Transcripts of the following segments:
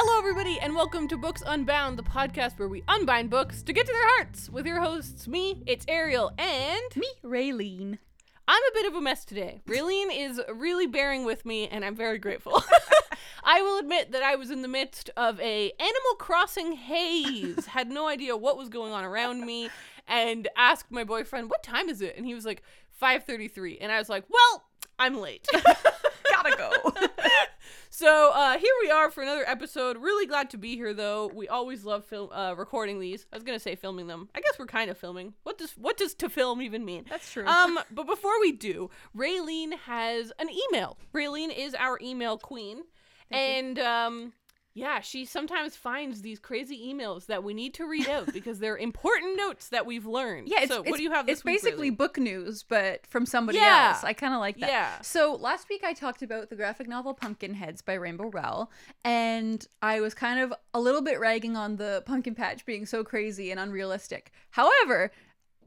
Hello, everybody, and welcome to Books Unbound, the podcast where we unbind books to get to their hearts. With your hosts, me, it's Ariel, and Me, Raylene. I'm a bit of a mess today. Raylene is really bearing with me, and I'm very grateful. I will admit that I was in the midst of a Animal Crossing haze, had no idea what was going on around me, and asked my boyfriend, "What time is it?" And he was like, "5:33," and I was like, "Well, I'm late." Gotta go. So uh, here we are for another episode. Really glad to be here, though. We always love film uh, recording these. I was gonna say filming them. I guess we're kind of filming. What does what does to film even mean? That's true. Um, but before we do, Raylene has an email. Raylene is our email queen, and um, yeah, she sometimes finds these crazy emails that we need to read out because they're important notes that we've learned. yeah, it's, so it's, what do you have? This It's week, basically Raylene? book news, but from somebody Yeah. else. I kind of like that. Yeah. So last week I talked about the graphic novel Pumpkinheads by Rainbow Rowell, and I was kind of a little bit ragging on the pumpkin patch being so crazy and unrealistic. However,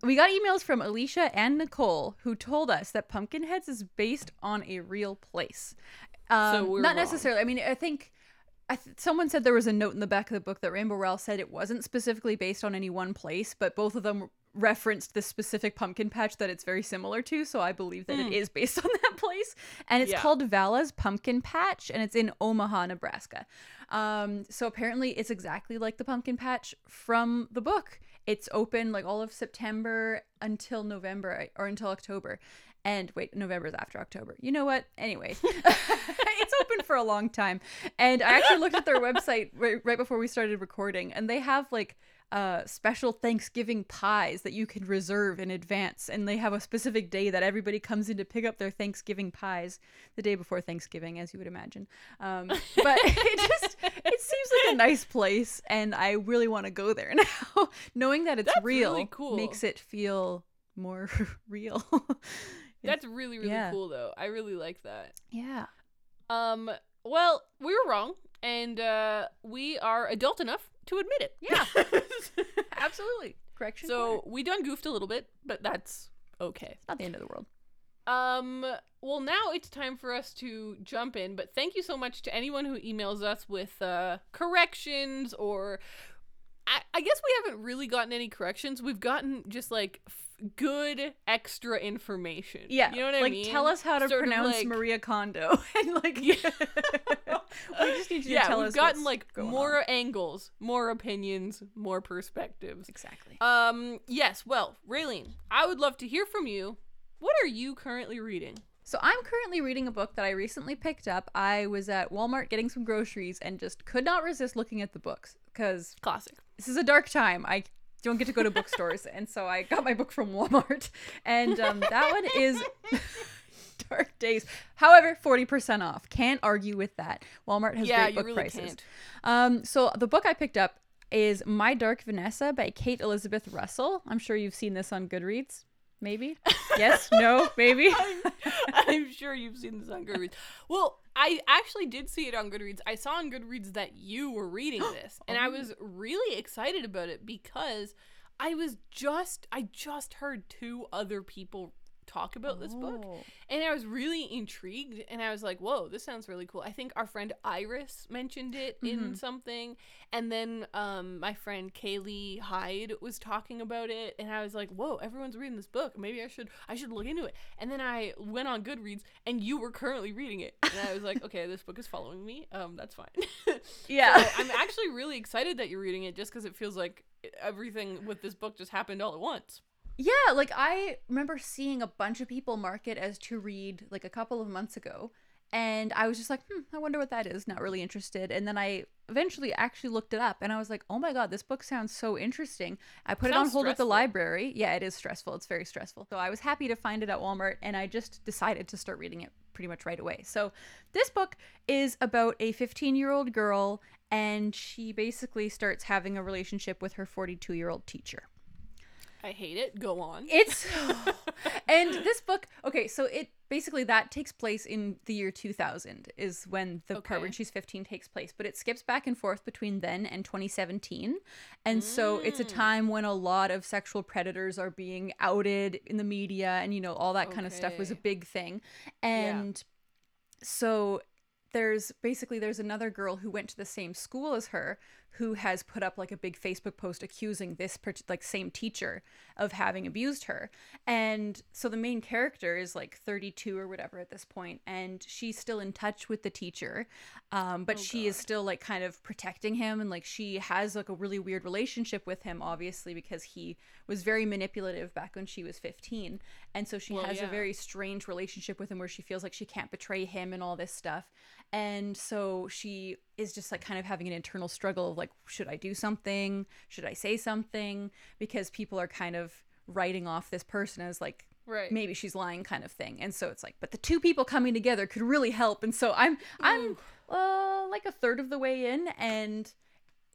we got emails from Alicia and Nicole who told us that Pumpkinheads is based on a real place. Um, we're not wrong. necessarily. I mean, I think th- someone said there was a note in the back of the book that Rainbow Rowell said it wasn't specifically based on any one place, but both of them referenced the specific pumpkin patch that it's very similar to. So I believe that it is based on that place, and it's Hmm. Yeah. called Vala's Pumpkin Patch, and it's in Omaha, Nebraska. Um, so apparently, it's exactly like the pumpkin patch from the book. It's open like all of September until November or until October. And wait, November's after October. You know what? Anyway, it's open for a long time. And I actually looked at their website right, right before we started recording, and they have like uh, special Thanksgiving pies that you can reserve in advance. And they have a specific day that everybody comes in to pick up their Thanksgiving pies the day before Thanksgiving, as you would imagine. Um, but it just it seems like a nice place, and I really want to go there now. Knowing that it's That's real really cool. makes it feel more real. That's really really yeah. cool though. I really like that. yeah. Um, well, we were wrong, and uh, we are adult enough to admit it. Yeah. Absolutely. Correction. so corner. we done goofed a little bit, but that's okay. it's not the end of the world. Um, well, now it's time for us to jump in. But thank you so much to anyone who emails us with uh, corrections or. I, I guess we haven't really gotten any corrections. We've gotten just like good extra information. Yeah. you know what I mean? like, tell us how to Sort pronounce like- Maria Kondo. and like, yeah. we just need you yeah, to tell we've us. gotten like more on. angles, more opinions, more perspectives. Exactly. Um, yes. Well, Raylene, I would love to hear from you. What are you currently reading? So I'm currently reading a book that I recently picked up. I was at Walmart getting some groceries and just could not resist looking at the books because Classic. this is a dark time. I don't get to go to bookstores, and so I got my book from Walmart, and um, that one is Dark Days. However, forty percent off. Can't argue with that. Walmart has Yeah, great you book really prices. Um, so the book I picked up is My Dark Vanessa by Kate Elizabeth Russell. I'm sure you've seen this on Goodreads. Maybe. Yes. no. Maybe. I'm, I'm sure you've seen this on Goodreads. Well, I actually did see it on Goodreads. I saw on Goodreads that you were reading this, and I oh. was really excited about it because I was just I just heard two other people talk about this book, Oh. and I was really intrigued. And I was like, "Whoa, this sounds really cool." I think our friend Iris mentioned it in something, and then um, my friend Kaylee Hyde was talking about it, and I was like, "Whoa, everyone's reading this book. Maybe I should I should look into it." And then I went on Goodreads, and you were currently reading it, and I was like, "Okay, this book is following me. Um, that's fine." Yeah. So I'm actually really excited that you're reading it, just because it feels like everything with this book just happened all at once. Yeah, like I remember seeing a bunch of people mark it as to read like a couple of months ago. And I was just like, hmm, I wonder what that is. Not really interested. And then I eventually actually looked it up and I was like, oh my God, this book sounds so interesting. I put it on hold at the library. Yeah, it is stressful. It's very stressful. So I was happy to find it at Walmart and I just decided to start reading it pretty much right away. So this book is about a 15 year old girl and she basically starts having a relationship with her 42 year old teacher. I hate it. Go on. It's and this book, okay, so it basically that takes place in the year 2000 is when the part when she's 15 takes place, but it skips back and forth between then and 2017. And so it's Mm. a time when a lot of sexual predators are being outed in the media and you know all that kind of stuff was a big thing. And so there's basically there's another girl who went to the same school as her who has put up like a big Facebook post accusing this like same teacher of having abused her. And so the main character is like 32 or whatever at this point and she's still in touch with the teacher. Um, but Oh, she is still like kind of protecting him and like she has like a really weird relationship with him obviously because he was very manipulative back when she was 15. And so she Well, has a very strange relationship with him where she feels like she can't betray him and all this stuff. And so she is just like kind of having an internal struggle of like, should I do something? Should I say something? Because people are kind of writing off this person as like Right. maybe she's lying kind of thing. And so it's like, but the two people coming together could really help. And so I'm I'm uh, like a third of the way in and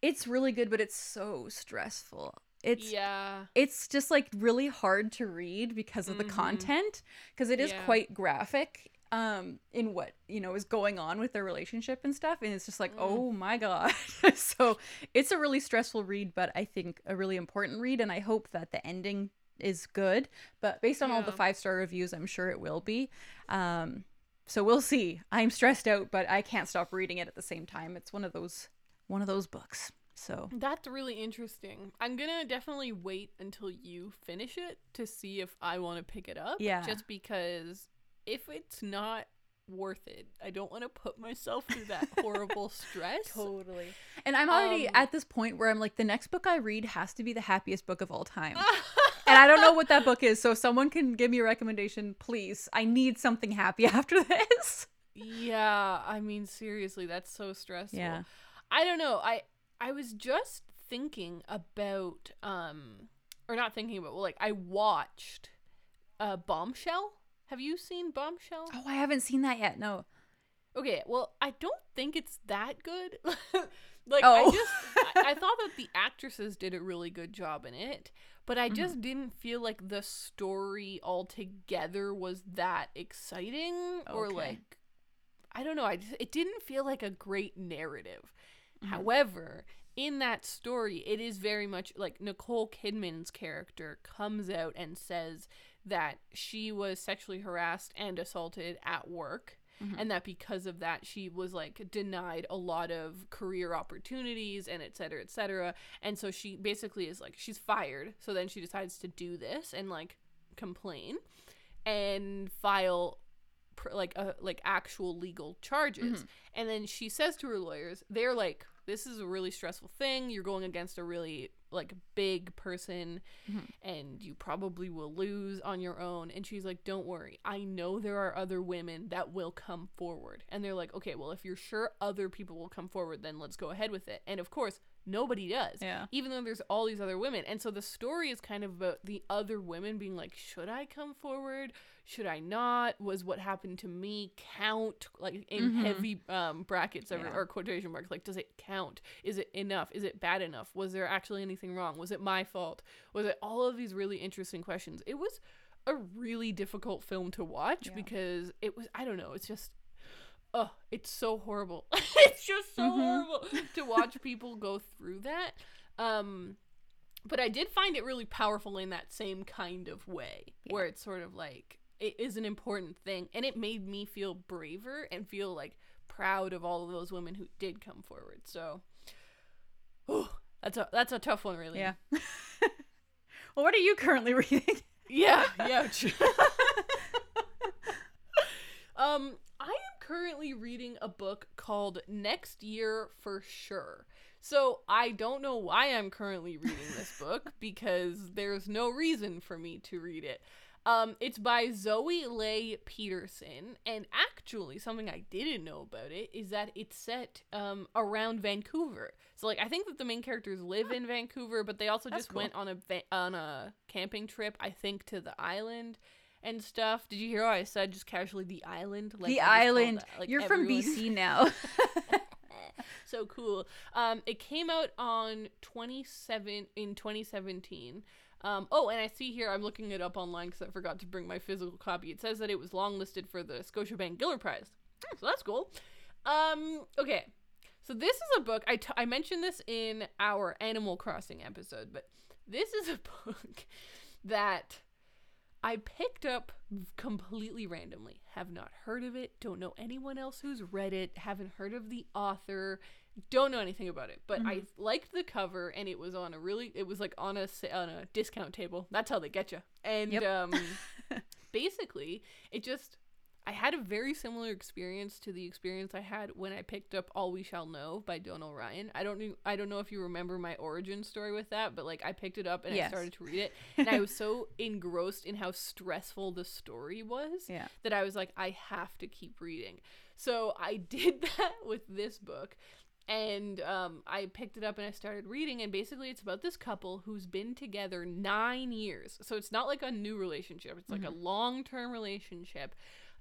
it's really good, but it's so stressful. It's yeah. it's just like really hard to read because of the Mhm. content because it is Yeah. quite graphic um in what you know is going on with their relationship and stuff and it's just like Mm. oh my god so it's a really stressful read but i think a really important read and i hope that the ending is good but based on all the five star reviews i'm sure it will be um so we'll see i'm stressed out but i can't stop reading it at the same time it's one of those one of those books so That's really interesting. I'm gonna definitely wait until you finish it to see if I want to pick it up. Yeah. Just because if it's not worth it, I don't want to put myself through that horrible stress. Totally. And I'm already Um, at this point where I'm like, the next book I read has to be the happiest book of all time. and I don't know what that book is. So if someone can give me a recommendation, please. I need something happy after this. yeah, I mean seriously, that's so stressful. Yeah. I don't know. I I was just thinking about um or not thinking about well, like I watched uh Bombshell. Have you seen Bombshell? Oh, I haven't seen that yet. No. Okay, well, I don't think it's that good. like Oh. I just I, I thought that the actresses did a really good job in it, but I just didn't feel like the story altogether was that exciting or like I don't know, I just, it didn't feel like a great narrative. Mhm. However, in that story, it is very much like Nicole Kidman's character comes out and says that she was sexually harassed and assaulted at work Mhm. and that because of that she was like denied a lot of career opportunities and et cetera et cetera and so she basically is like she's fired so then she decides to do this and like complain and file like uh, like actual legal charges. Mhm. and then she says to her lawyers they're like this is a really stressful thing. You're going against a really like big person Mhm. and you probably will lose on your own. And she's like don't worry. I know there are other women that will come forward. And they're like okay well if you're sure other people will come forward then let's go ahead with it. And of course nobody does Yeah. even though there's all these other women. And so the story is kind of about the other women being like should i come forward? Should i not? was what happened to me. Count like in Mhm. heavy um brackets or, Yeah. or quotation marks like does it count? Is it enough? Is it bad enough? Was there actually anything wrong? Was it my fault? Was it all of these really interesting questions? It was a really difficult film to watch Yeah. because it was i don't know it's just oh it's so horrible it's just so Mhm. horrible to watch people go through that um but i did find it really powerful in that same kind of way where it's sort of like it is an important thing and it made me feel braver and feel like proud of all of those women who did come forward so oh, that's a that's a tough one really Yeah. well, what are you currently reading? yeah yeah um currently reading a book called next year for sure so i don't know why i'm currently reading this book because there's no reason for me to read it um, it's by Zoey Leigh Peterson, and actually, something I didn't know about it is that it's set um, around Vancouver. So, like, I think that the main characters live in Vancouver, but they also That's just cool. went on a va- on a camping trip. I think to the island and stuff. Did you hear what I said just casually the island? Like the I just called island. like, You're from BC now. so cool. Um, it came out on 27 in 2017. Um, oh, and I see here I'm looking it up online because I forgot to bring my physical copy. It says that it was longlisted for the Scotiabank Giller Prize, so that's cool. Um, okay, so this is a book I, t- I mentioned this in our Animal Crossing episode, but this is a book that I picked up completely randomly. Have not heard of it. Don't know anyone else who's read it. Haven't heard of the author. Don't know anything about it. But I liked the cover, and it was on a really. It was like on a on a discount table. That's how they get you. And Yep. um, basically, it just. I had a very similar experience to the experience I had when I picked up All We Shall Know by Donal Ryan. I don't know, I don't know if you remember my origin story with that, but like I picked it up and I started to read it and I was so engrossed in how stressful the story was Yeah. that I was like I have to keep reading. So I did that with this book and um, I picked it up and I started reading and basically it's about this couple who's been together 9 years. So it's not like a new relationship. It's like a long-term relationship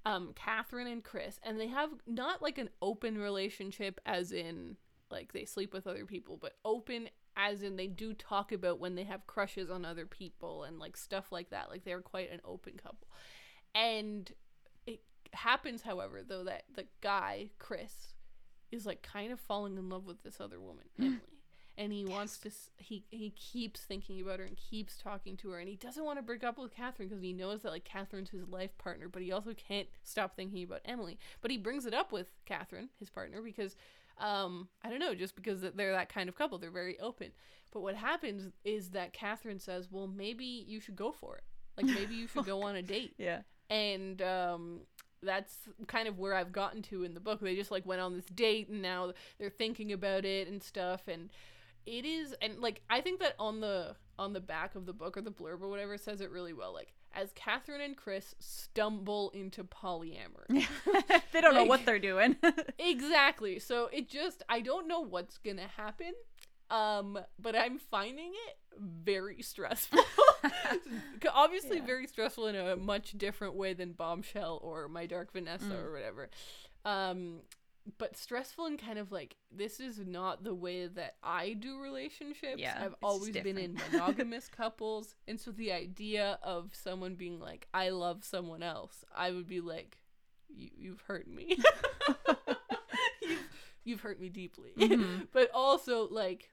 um, Catherine and Chris, and they have not like an open relationship, as in like they sleep with other people, but open as in they do talk about when they have crushes on other people and like stuff like that. Like they're quite an open couple. And it happens, however, though, that the guy, Chris, is like kind of falling in love with this other woman, Emily. And he wants to, he he keeps thinking about her and keeps talking to her, and he doesn't want to break up with Catherine because he knows that like Catherine's his life partner, but he also can't stop thinking about Emily. But he brings it up with Catherine, his partner, because um I don't know, just because they're that kind of couple, they're very open. But what happens is that Catherine says, "Well, maybe you should go for it. Like maybe you should go on a date." Yeah. and um that's kind of where I've gotten to in the book. They just like went on this date and now they're thinking about it and stuff and it is and like I think that on the on the back of the book or the blurb or whatever says it really well like as Catherine and Chris stumble into polyamory. they don't know what they're doing. exactly. So it just I don't know what's going to happen. Um but I'm finding it very stressful. Obviously Yeah. very stressful in a much different way than Bombshell or My Dark Vanessa Mm. or whatever. Um but stressful and kind of like this is not the way that I do relationships. Yeah, I've always been in monogamous couples and so the idea of someone being like I love someone else, I would be like you you've hurt me. you've, you've hurt me deeply. Mhm. but also like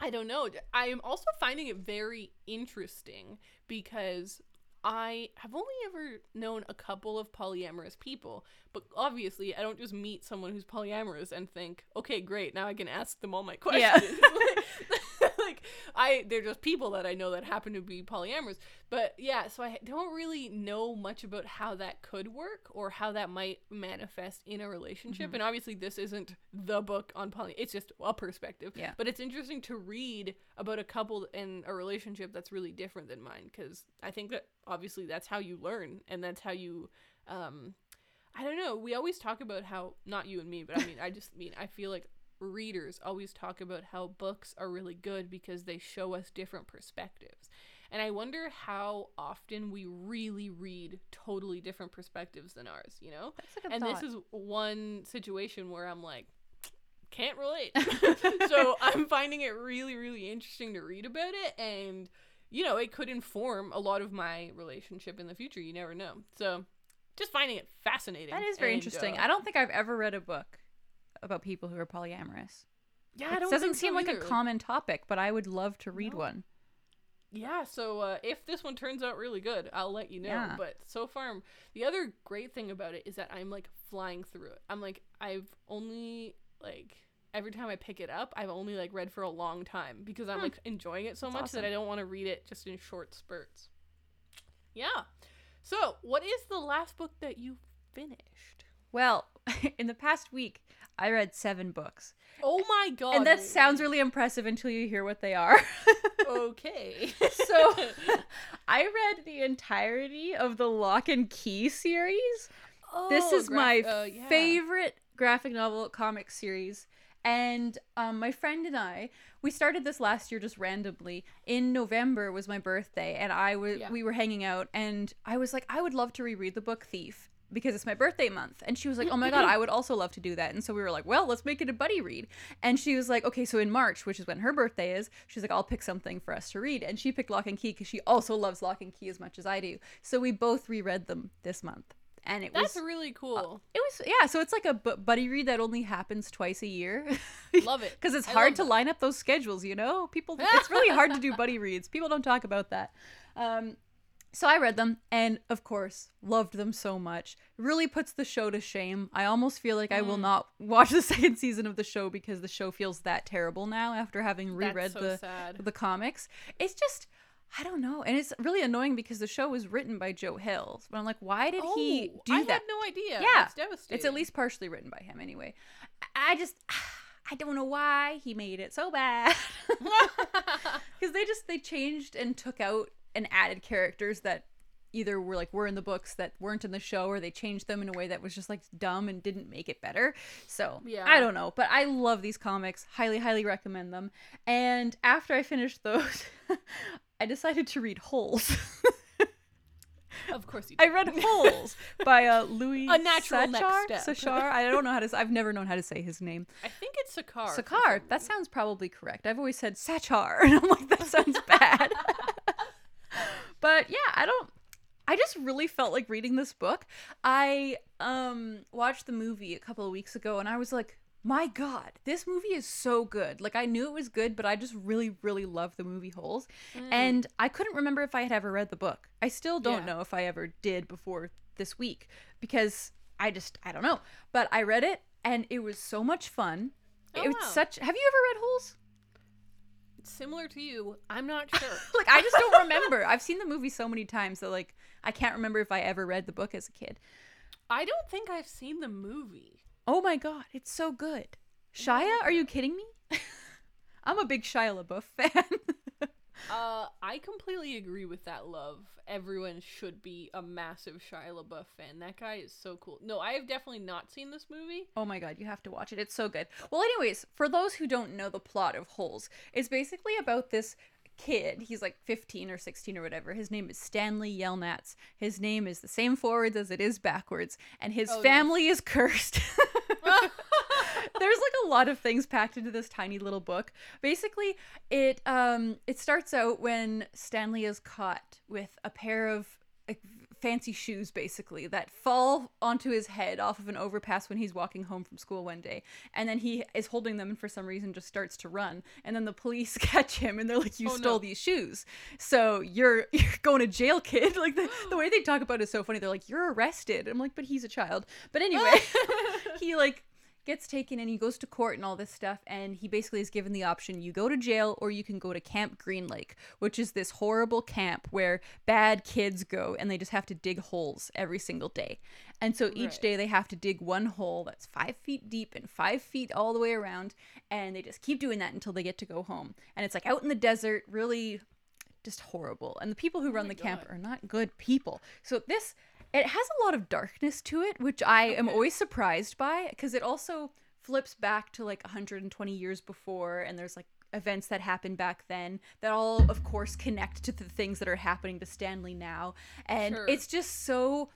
I don't know. I am also finding it very interesting because I have only ever known a couple of polyamorous people, but obviously I don't just meet someone who's polyamorous and think, okay, great, now I can ask them all my questions. like, like, I, they're just people that I know that happen to be polyamorous. But yeah, so I don't really know much about how that could work or how that might manifest in a relationship. Mhm. And obviously, this isn't the book on poly. It's just a perspective. Yeah. But it's interesting to read about a couple in a relationship that's really different than mine because I think that obviously that's how you learn and that's how you. Um, I don't know. We always talk about how not you and me, but I mean, I just mean I feel like readers always talk about how books are really good because they show us different perspectives. And I wonder how often we really read totally different perspectives than ours, you know? That's a good and thought. this is one situation where I'm like, can't relate. so I'm finding it really, really interesting to read about it. And, you know, it could inform a lot of my relationship in the future. You never know. So just finding it fascinating. that is very And, interesting. uh, I don't think I've ever read a book about people who are polyamorous. yeah, I it don't doesn't think so seem like a common topic, but I would love to read No. one. Yeah, so uh, if this one turns out really good, I'll let you know. Yeah. But so far, the other great thing about it is that I'm like flying through it. I'm like, I've only like every time I pick it up, I've only like read for a long time because I'm Hmm. like enjoying it so That's much awesome. that I don't want to read it just in short spurts. Yeah. So, what is the last book that you finished? Well, in the past week, I read seven books. Oh my god. and that sounds really impressive until you hear what they are. okay. so I read the entirety of the Locke and Key series. Oh, this is my uh, yeah. favorite graphic novel comic series. And um, my friend and I, we started this last year just randomly. In November was my birthday, and I was Yeah. we were hanging out, and I was like, I would love to reread the book Thief because it's my birthday month. And she was like, Oh my god, I would also love to do that. And so we were like, Well, let's make it a buddy read. And she was like, Okay, so in March, which is when her birthday is, she's like, I'll pick something for us to read. And she picked Locke and Key because she also loves Locke and Key as much as I do. So we both reread them this month, and it That's was really cool. it was yeah, so it's like a bu- buddy read that only happens twice a year. Love it. Because it's I hard to that. line up those schedules, you know. People, it's really hard to do buddy reads. People don't talk about that. Um, so I read them and of course loved them so much. Really puts the show to shame. I almost feel like I will Mm. not watch the second season of the show because the show feels that terrible now after having reread That's so the sad. the comics. It's just I don't know. And it's really annoying because the show was written by Joe Hill. But I'm like, why did he Oh, do I that? had no idea. Yeah. That's devastating. It's at least partially written by him anyway. I I just I don't know why he made it so bad. Cuz they just they changed and took out and added characters that either were like were in the books that weren't in the show or they changed them in a way that was just like dumb and didn't make it better. So, Yeah. I don't know, but I love these comics. Highly highly recommend them. And after I finished those, I decided to read Holes. of course you did. I read Holes by uh, Louis A natural next Sachar? step. Sachar? I don't know how to. s- I've never known how to say his name. I think it's Sakar. Sakar. That sounds probably correct. I've always said Sachar, and I'm like, that sounds bad. but yeah, I don't. I just really felt like reading this book. I um watched the movie a couple of weeks ago, and I was like, my god, this movie is so good. Like I knew it was good, but I just really, really love the movie Holes. And I couldn't remember if I had ever read the book. I still don't Yeah. know if I ever did before this week because I just I don't know. But I read it and it was so much fun. Oh, it was wow. such Have you ever read Holes? Similar to you, I'm not sure. Like I just don't remember. I've seen the movie so many times that like I can't remember if I ever read the book as a kid. I don't think I've seen the movie. Oh my god, it's so good. Shia, are you kidding me? I'm a big Shia LaBeouf fan. Uh, I completely agree with that love. Everyone should be a massive Shia LaBeouf fan. That guy is so cool. No, I have definitely not seen this movie. Oh my god, you have to watch it. It's so good. Well, anyways, for those who don't know the plot of Holes, it's basically about this kid. He's like 15 or 16 or whatever. His name is Stanley Yelnats. His name is the same forwards as it is backwards, and his Oh, yes. family is cursed. There's like a lot of things packed into this tiny little book. Basically, it um it starts out when Stanley is caught with a pair of like, fancy shoes basically that fall onto his head off of an overpass when he's walking home from school one day and then he is holding them and for some reason just starts to run and then the police catch him and they're like you Oh, stole no. these shoes. So you're you're going to jail kid. Like the, the way they talk about it is so funny. They're like you're arrested. I'm like but he's a child. But anyway he like gets taken and he goes to court and all this stuff and he basically is given the option you go to jail or you can go to camp green lake which is this horrible camp where bad kids go and they just have to dig holes every single day and so each Right. day they have to dig one hole that's five feet deep and five feet all the way around and they just keep doing that until they get to go home and it's like out in the desert really just horrible. And the people who oh run my the camp are not good people. So this it has a lot of darkness to it, which I am always surprised by because it also flips back to like 120 years before and there's like events that happened back then that all of course connect to the things that are happening to Stanley now. And Sure. it's just so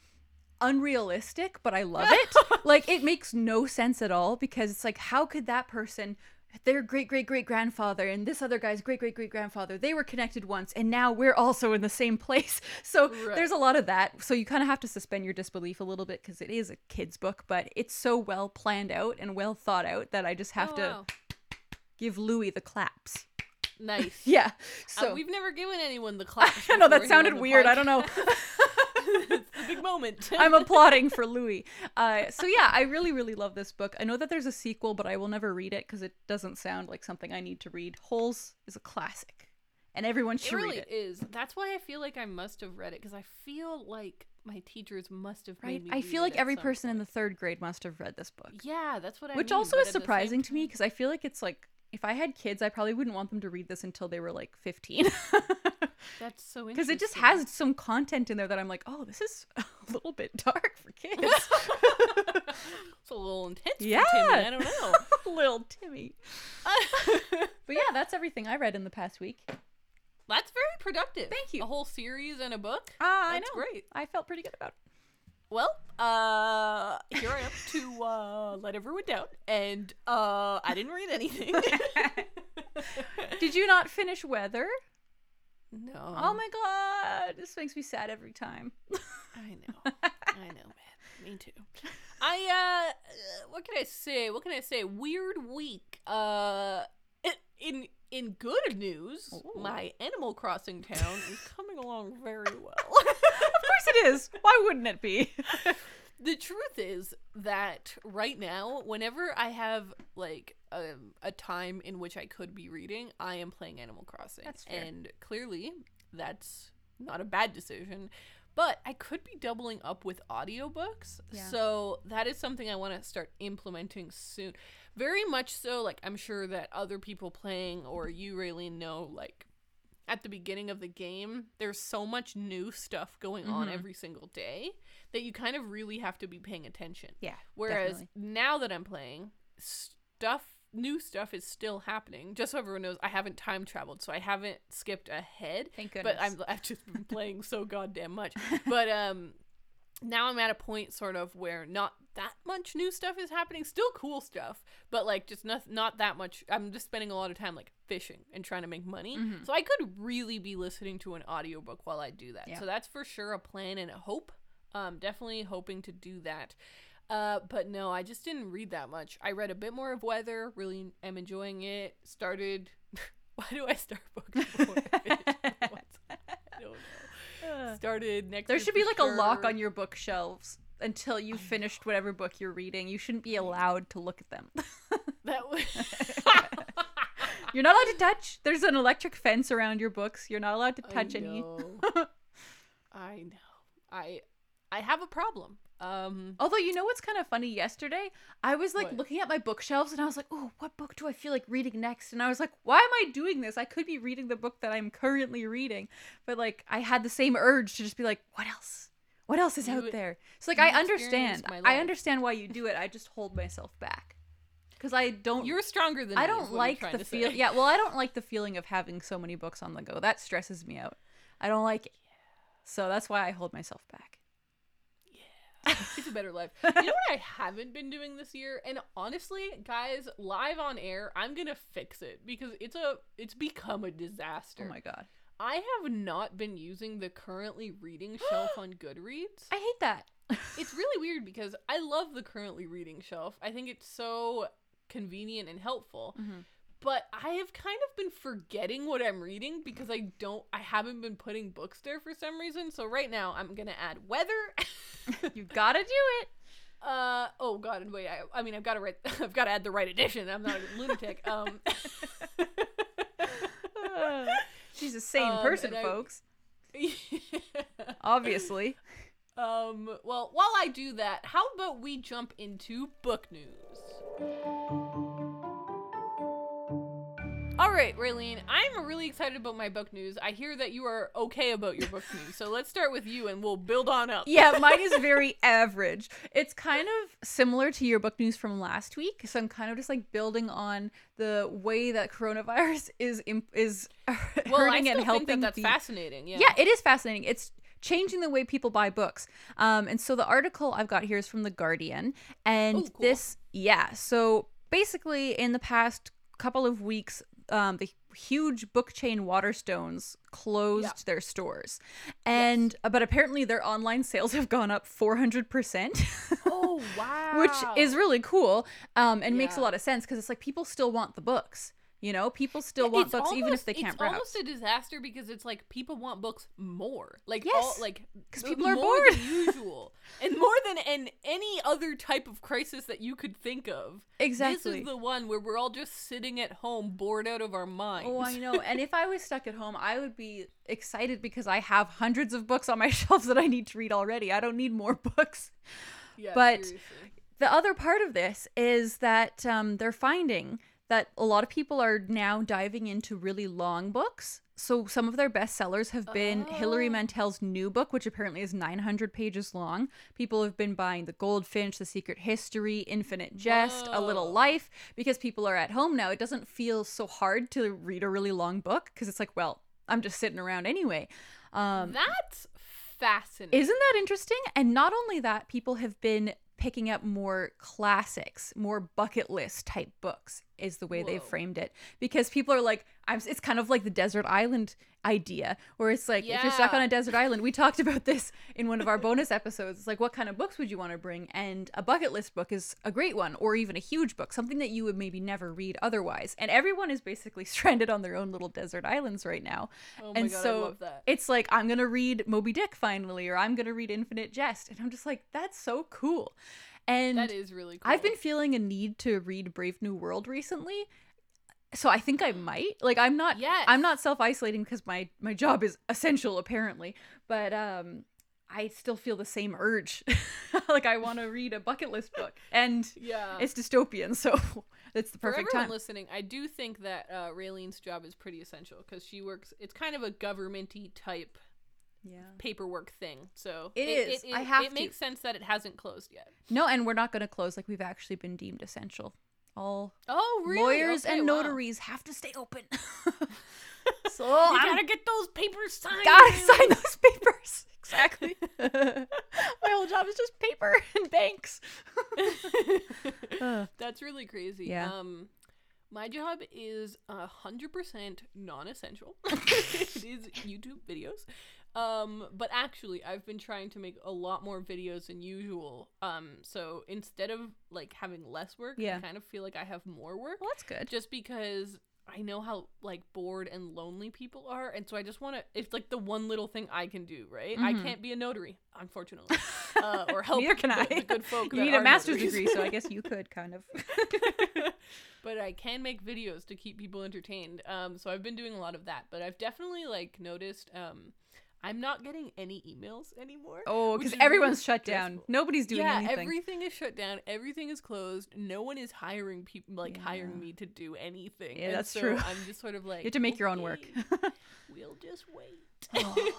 unrealistic, but I love it. like it makes no sense at all because it's like how could that person their great great great grandfather and this other guy's great great great grandfather they were connected once and now we're also in the same place so Right. there's a lot of that so you kind of have to suspend your disbelief a little bit because it is a kid's book but it's so well planned out and well thought out that i just have Oh, to wow. give louis the claps Nice. yeah Uh, so we've never given anyone the claps. i know that sounded weird i don't know it's the big moment. I'm applauding for Louis. Uh, so yeah, I really, really love this book. I know that there's a sequel, but I will never read it because it doesn't sound like something I need to read. Holes is a classic, and everyone should read It really read it. is. That's why I feel like I must have read it because I feel like my teachers must have Right? I feel like every person in the third grade must have read this book, Yeah, that's what I. which mean, also is at the same surprising to me because I feel like it's like if I had kids, I probably wouldn't want them to read this until they were like 15. That's so interesting. Because it just has some content in there that I'm like, oh, this is a little bit dark for kids. it's a little intense. Yeah. For Timmy. I don't know. Little Timmy. But yeah, that's everything I read in the past week. That's very productive. Thank you. A whole series and a book. Ah, I know. great. I felt pretty good about it. Well, uh, here I am to uh, let everyone down, and uh, I didn't read anything. Did you not finish Weather? no. oh my god, this makes me sad every time. I know. I know, man. Me too. I uh, what can I say? What can I say? Weird week. Uh, in in good news, Ooh. my Animal Crossing town is coming along very well. course it is. Why wouldn't it be? the truth is that right now, whenever I have like a, a time in which I could be reading, I am playing Animal Crossing. And clearly, that's not a bad decision. But I could be doubling up with audiobooks. Yeah. So that is something I want to start implementing soon. Very much so, like I'm sure that other people playing or you really know, like at the beginning of the game, there's so much new stuff going on Mhm. every single day that you kind of really have to be paying attention. Yeah. Whereas definitely. now that I'm playing, stuff new stuff is still happening. Just so everyone knows, I haven't time traveled, so I haven't skipped ahead. Thank goodness. But I'm I've just been playing so goddamn much. But um now I'm at a point sort of where not that much new stuff is happening. Still cool stuff, but like just not not that much. I'm just spending a lot of time like fishing and trying to make money. Mhm. So I could really be listening to an audiobook while I do that. Yeah. So that's for sure a plan and a hope. Um definitely hoping to do that. Uh, but no, I just didn't read that much. I read a bit more of Weather. Really am enjoying it. Started. Why do I start books before I finish ones? I don't know. Started next. there should be like a lock on your bookshelves until you finished whatever book you're reading. You shouldn't be allowed to look at them. That was. You're not allowed to touch. There's an electric fence around your books. You're not allowed to I touch any. I know. I I have a problem. Um. Although you know what's kind of funny? Yesterday, I was like What? looking at my bookshelves and I was like, "Oh, what book do I feel like reading next?" And I was like, "Why am I doing this? I could be reading the book that I'm currently reading." But like I had the same urge to just be like, "What else? What else is You- out there?" So like I understand. I understand why you do it. I just hold myself back. Cuz I don't You're stronger than I don't like the feel. Yeah, well, I don't like the feeling of having so many books on the go. That stresses me out. I don't like it. So that's why I hold myself back. Yeah. It's a better life. You know what I haven't been doing this year? And honestly, guys, live on air, I'm gonna fix it because it's a it's become a disaster. Oh my god. I have not been using the currently reading shelf on Goodreads. I hate that. It's really weird because I love the currently reading shelf. I think it's so convenient and helpful. Mhm. But I have kind of been forgetting what I'm reading because I don't I haven't been putting books there for some reason. So right now I'm going to add weather. you got to do it. uh oh god, and wait, I, I mean I've got to write I've got to add the right edition. I'm not a lunatic. Um She's a sane Um, person, I- folks. Obviously. Um, well, while I do that, how about we jump into book news? All right, Raylene, I'm really excited about my book news. I hear that you are okay about your book news, so let's start with you and we'll build on up. Yeah, mine is very average. It's kind of similar to your book news from last week, so I'm kind of just like building on the way that coronavirus is imp- is well, I hurting and helping think that that's the- fascinating. Yeah. yeah. it is fascinating. It's changing the way people buy books. Um, and so the article I've got here is from the Guardian, and Oh, cool. this, yeah. So basically, in the past couple of weeks, um, the huge book chain Waterstones closed Yeah. their stores, and but apparently their online sales have gone up four hundred percent. Oh wow. which is really cool um, and makes a lot of sense because it's like people still want the books you know people still want It's books even if they can't browse. it's browse almost a disaster because it's like people want books more, like Yes, all, like 'cause m- people are more bored. than usual, and more than in any other type of crisis that you could think of. Exactly, this is the one where we're all just sitting at home, bored out of our minds. oh i know and if i was stuck at home i would be excited because i have hundreds of books on my shelves that i need to read already i don't need more books yeah, but- seriously. the other part of this is that um, they're finding that a lot of people are now diving into really long books. So some of their bestsellers have been Hilary Oh. Mantel's new book, which apparently is 900 pages long. People have been buying The Goldfinch, The Secret History, Infinite Jest, A Little Life because people are at home now. It doesn't feel so hard to read a really long book because it's like, well, I'm just sitting around anyway. Um, That's fascinating. isn't that interesting? And not only that, people have been picking up more classics, more bucket list type books. is the way they've framed it because people are like I'm it's kind of like the desert island idea where it's like if you're stuck on a desert island we talked about this in one of our bonus episodes it's like what kind of books would you want to bring and a bucket list book is a great one or even a huge book something that you would maybe never read otherwise and everyone is basically stranded on their own little desert islands right now Oh my and god, so I love that. it's like I'm gonna read Moby Dick finally, or I'm gonna read Infinite Jest, and I'm just like, that's so cool. And That is really cool. I've been feeling a need to read Brave New World recently, so I think I might. Like, I'm not. Yes. I'm not self isolating because my my job is essential apparently, but um. I still feel the same urge. like I want to read a bucket list book, and Yeah. it's dystopian, so it's the perfect For everyone time. listening, I do think that uh, Raylene's job is pretty essential because she works. It's kind of a governmenty type yeah. paperwork thing. So It is. It, I have It to. makes sense that it hasn't closed yet. No, and we're not going to close. Like we've actually been deemed essential. All Oh, really? lawyers Okay, and wow. notaries have to stay open. so You I'm gotta get those papers signed. gotta sign those papers. Exactly. My whole job is just paper and banks. That's really crazy. Yeah. Um, my job is a hundred percent non-essential. it is YouTube videos. Um, but actually, I've been trying to make a lot more videos than usual. Um, so instead of like having less work, Yeah. I kind of feel like I have more work. well, that's good. just because I know how like bored and lonely people are, and so I just want to. It's like the one little thing I can do, right? I Mhm. can't be a notary, unfortunately, uh, or help Neither can the, I. the good folk. you need a master's notaries. degree, so I guess you could kind of. but I can make videos to keep people entertained. Um, so I've been doing a lot of that, but I've definitely like noticed. Um, I'm not getting any emails anymore. Oh, because is really everyone's shut down. Nobody's doing yeah, anything. everything is shut down. Everything is closed. No one is hiring people, like Yeah. hiring me to do anything. Yeah, And that's so true. I'm just sort of like you have to make your own work. We'll just wait.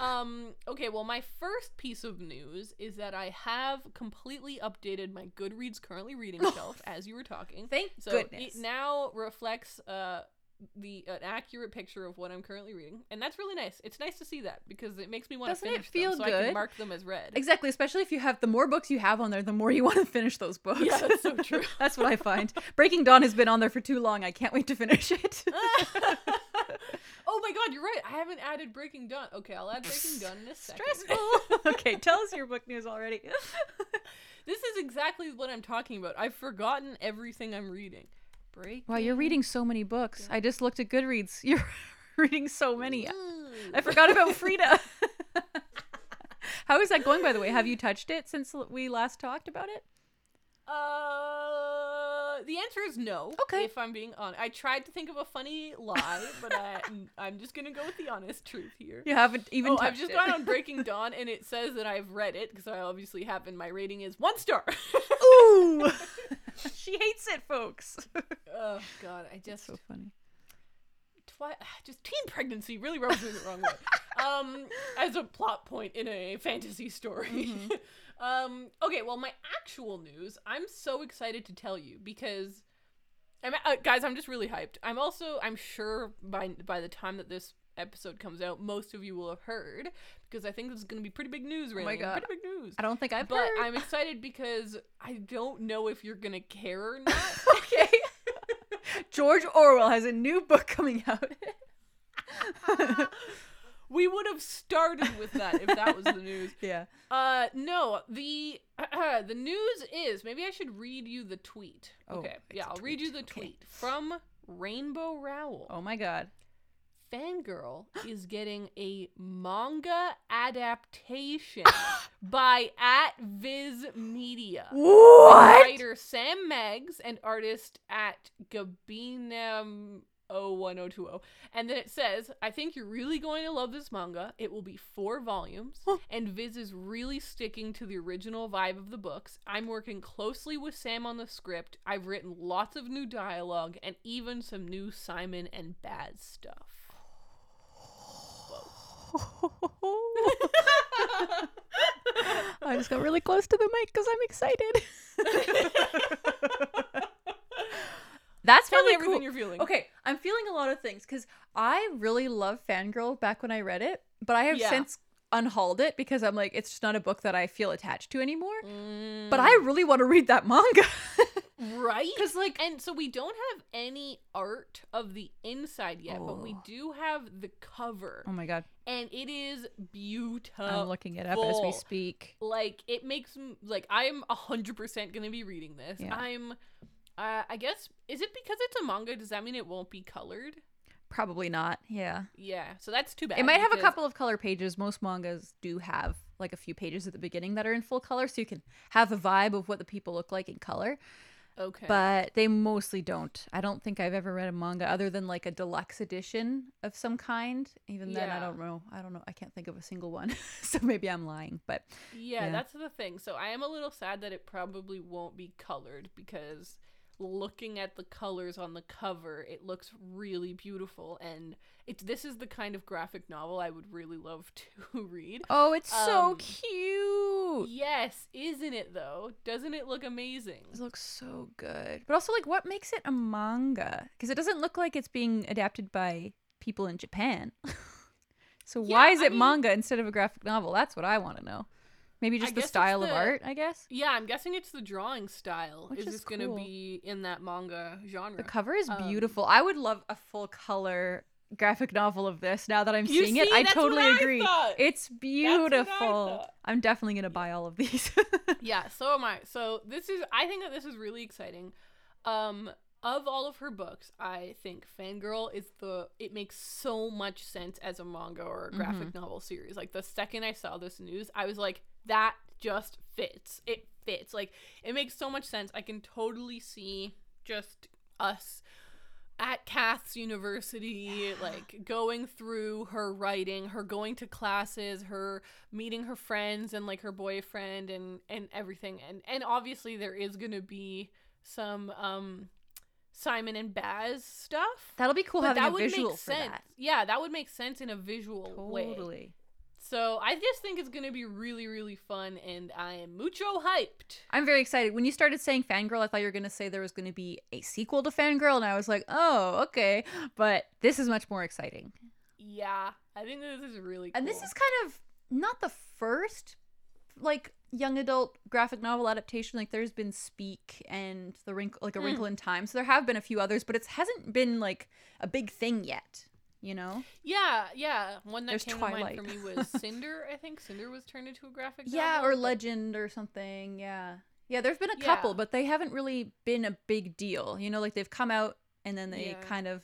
um. Okay. Well, my first piece of news is that I have completely updated my Goodreads currently reading shelf as you were talking. Thank So goodness. it now reflects uh the an accurate picture of what I'm currently reading, and that's really nice. It's nice to see that because it makes me want to Doesn't it finish feel them, so I can mark them as read. Exactly, especially if you have the more books you have on there, the more you want to finish those books. Yeah, that's so true. that's what I find. Breaking Dawn has been on there for too long. I can't wait to finish it. oh my god, you're right. I haven't added Breaking Dawn. Okay, I'll add Breaking Dawn in a second. Stressful. okay, tell us your book news already. this is exactly what I'm talking about. I've forgotten everything I'm reading. Breaking. wow, you're reading so many books. I just looked at Goodreads. You're reading so many. Ugh. I forgot about Frida. How is that going, by the way? Have you touched it since we last talked about it? Uh, the answer is no. Okay. If I'm being honest, I tried to think of a funny lie, but I, I'm just gonna go with the honest truth here. You haven't even oh, I've just it. gone on Breaking Dawn, and it says that I've read it because I obviously have, and my rating is one star. Ooh! she hates it, folks. oh God, I just so funny. twi- just teen pregnancy really rubs me the wrong way. Um, as a plot point in a fantasy story. Mm-hmm. Um, okay, well, my actual news, I'm so excited to tell you because, I'm, uh, guys, I'm just really hyped. I'm also, I'm sure by by the time that this episode comes out, most of you will have heard because I think this is going to be pretty big news. Really, Oh my God. pretty big news. I don't think I've But heard. I'm excited because I don't know if you're gonna care or not. okay. George Orwell has a new book coming out. have started with that if that was the news. yeah. Uh, no. The uh, the news is maybe I should read you the tweet. Oh, okay, yeah, I'll read you the tweet. Okay. from Rainbow Rowell. Oh my god. Fangirl is getting a manga adaptation by at Viz Media. What? Writer Sam Maggs and artist at Gabinam 01020. And then it says, I think you're really going to love this manga. It will be four volumes, and Viz is really sticking to the original vibe of the books. I'm working closely with Sam on the script. I've written lots of new dialogue and even some new Simon and Baz stuff. I just got really close to the mic because I'm excited. That's Tell really everything cool. you're feeling. Okay, I'm feeling a lot of things because I really love Fangirl back when I read it, but I have Yeah. since unhauled it because I'm like, it's just not a book that I feel attached to anymore. Mm, But I really want to read that manga. right? Because, like- and so we don't have any art of the inside yet, but we Oh. do have the cover. Oh my god. And it is beautiful. I'm looking it up as we speak. like it makes like i'm 100% gonna be reading this Yeah. i'm uh i guess is it because it's a manga does that mean it won't be colored Probably not. Yeah. yeah so that's too bad It might have a couple of color pages. Most mangas do have like a few pages at the beginning that are in full color so you can have a vibe of what the people look like in color. okay But they mostly don't. I don't think I've ever read a manga other than like a deluxe edition of some kind. Even then I don't know. I don't know. I can't think of a single one. so maybe I'm lying, but yeah, yeah. that's the thing so i am a little sad that it probably won't be colored because looking at the colors on the cover it looks really beautiful and it's this is the kind of graphic novel i would really love to read Oh, it's so Um, cute. yes isn't it though doesn't it look amazing It looks so good. But also like what makes it a manga? Because it doesn't look like it's being adapted by people in Japan. so why Yeah, is I it mean- manga instead of a graphic novel? That's what I want to know. Maybe just the style of art, I guess. Yeah, I'm guessing it's the drawing style. Which is is just gonna be in that manga genre. The cover is Um, beautiful. I would love a full color graphic novel of this now that I'm seeing it. I totally I agree. thought. It's beautiful. I'm definitely going to buy all of these. yeah, so am I. So this is I think that this is really exciting. Um of all of her books, I think Fangirl is the it makes so much sense as a manga or a graphic Mm-hmm. novel series. Like the second I saw this news, I was like that just fits. It fits. Like it makes so much sense. I can totally see just us at Cath's University, like going through her writing, her going to classes, her meeting her friends and like her boyfriend and and everything. And and obviously there is gonna be some um Simon and Baz stuff. That'll be cool but having that a would visual make sense. that. Yeah, that would make sense in a visual way. Totally. So I just think it's gonna be really, really fun and I am mucho hyped. I'm very excited. When you started saying Fangirl, I thought you were going to say there was going to be a sequel to Fangirl, and I was like, oh, okay. But this is much more exciting. Yeah. I think this is really cool. And this is kind of not the first, like, young adult graphic novel adaptation. Like, there's been Speak and The Wrinkle, like, A Mm. Wrinkle in Time. So there have been a few others, but it hasn't been, like, a big thing yet, you know? Yeah, yeah. One that There's came to mind Twilight. for me was Cinder. I think Cinder was turned into a graphic Yeah, novel, or Legend or something. Yeah. Yeah, there's been a Yeah. couple, but they haven't really been a big deal. You know, like they've come out and then they Yeah. kind of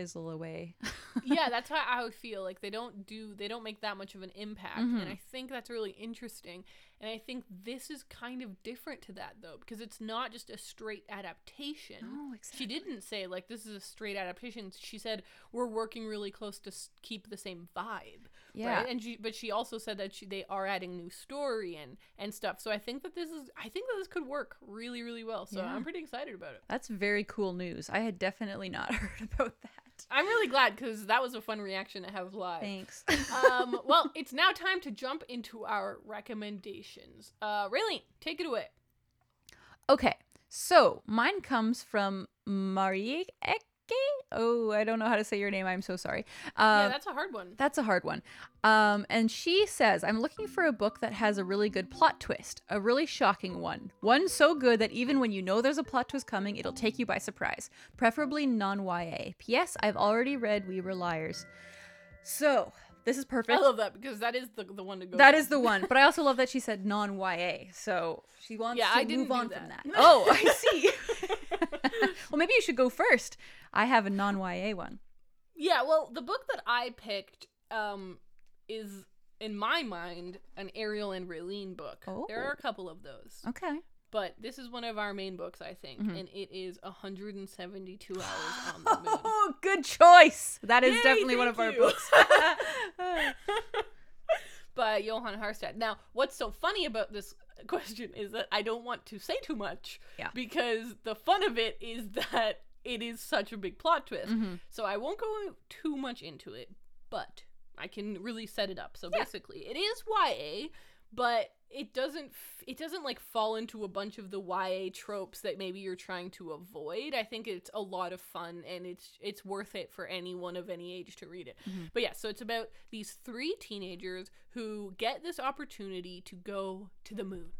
fizzle away. yeah, that's how I would feel. Like they don't do they don't make that much of an impact. Mhm. And I think that's really interesting. And I think this is kind of different to that though, because it's not just a straight adaptation. Oh, She didn't say like this is a straight adaptation. She said we're working really close to s- keep the same vibe. Yeah. Right? And she but she also said that she they are adding new story and and stuff. So I think that this is I think that this could work really really well. So Yeah. I'm pretty excited about it. That's very cool news. I had definitely not heard about that. I'm really glad cuz that was a fun reaction to have live. Thanks. um, well, it's now time to jump into our recommendations. Uh, Raylene, take it away. okay. So, mine comes from Marie. Oh, I don't know how to say your name. I'm so sorry. yeah, Um, that's a hard one. That's a hard one. Um, and she says, I'm looking for a book that has a really good plot twist, a really shocking one. One so good that even when you know there's a plot twist coming, it'll take you by surprise. Preferably non YA. P.S. I've already read We Were Liars. So, this is perfect. I love that because that is the, the one to go. That is the one. But I also love that she said non YA. So she wants Yeah, to I move on that. from that. Oh, I see. well, maybe you should go first. I have a non YA one. Yeah, well, the book that I picked um, is, in my mind, an Ariel and Raylene book. There Oh. are a couple of those. Okay. But this is one of our main books, I think, Mhm. and it is 172 hours on the moon. Oh, good choice. That is Yay, definitely one of our books. by Johan Harstad. Now, what's so funny about this question is that I don't want to say too much Yeah. because the fun of it is that it is such a big plot twist. Mhm. So I won't go too much into it, but I can really set it up. So Yeah. basically, it is YA, but it doesn't f- it doesn't like fall into a bunch of the YA tropes that maybe you're trying to avoid. I think it's a lot of fun and it's it's worth it for anyone of any age to read it. Mhm. But yeah, so it's about these three teenagers who get this opportunity to go to the moon.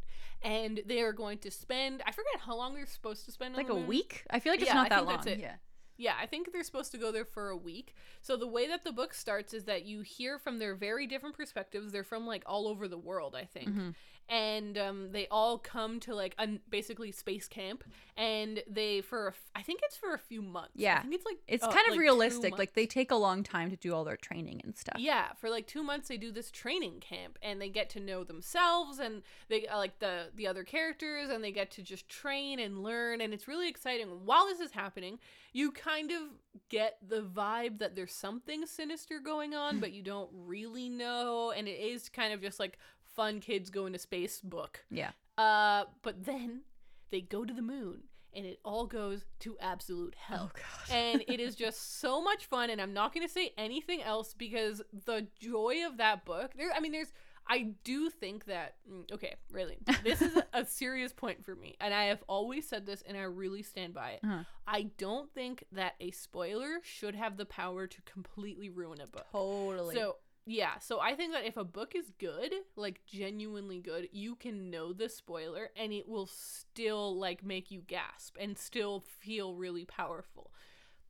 and they are going to spend. I forget how long they're supposed to spend. like on a the moon. week. I feel like it's Yeah, not that long. Yeah. Yeah, I think they're supposed to go there for a week. So the way that the book starts is that you hear from their very different perspectives. They're from like all over the world, I think. Mhm. And um, they all come to like a basically space camp, and they for a f- I think it's for a few months. yeah I think it's like It's uh, kind of like realistic. Like they take a long time to do all their training and stuff. Yeah, for like two months they do this training camp, and they get to know themselves and they uh, like the the other characters, and they get to just train and learn, and it's really exciting. While this is happening, you kind of get the vibe that there's something sinister going on, but you don't really know, and it is kind of just like fun kids going to space book. Yeah. Uh, but then they go to the moon, and it all goes to absolute hell Oh and it is just so much fun and i'm not going to say anything else because the joy of that book there i mean there's i do think that mm, okay really this is a serious point for me and i have always said this and i really stand by it Uh-huh. i don't think that a spoiler should have the power to completely ruin a book Totally. so yeah, so I think that if a book is good, like genuinely good, you can know the spoiler and it will still like make you gasp and still feel really powerful.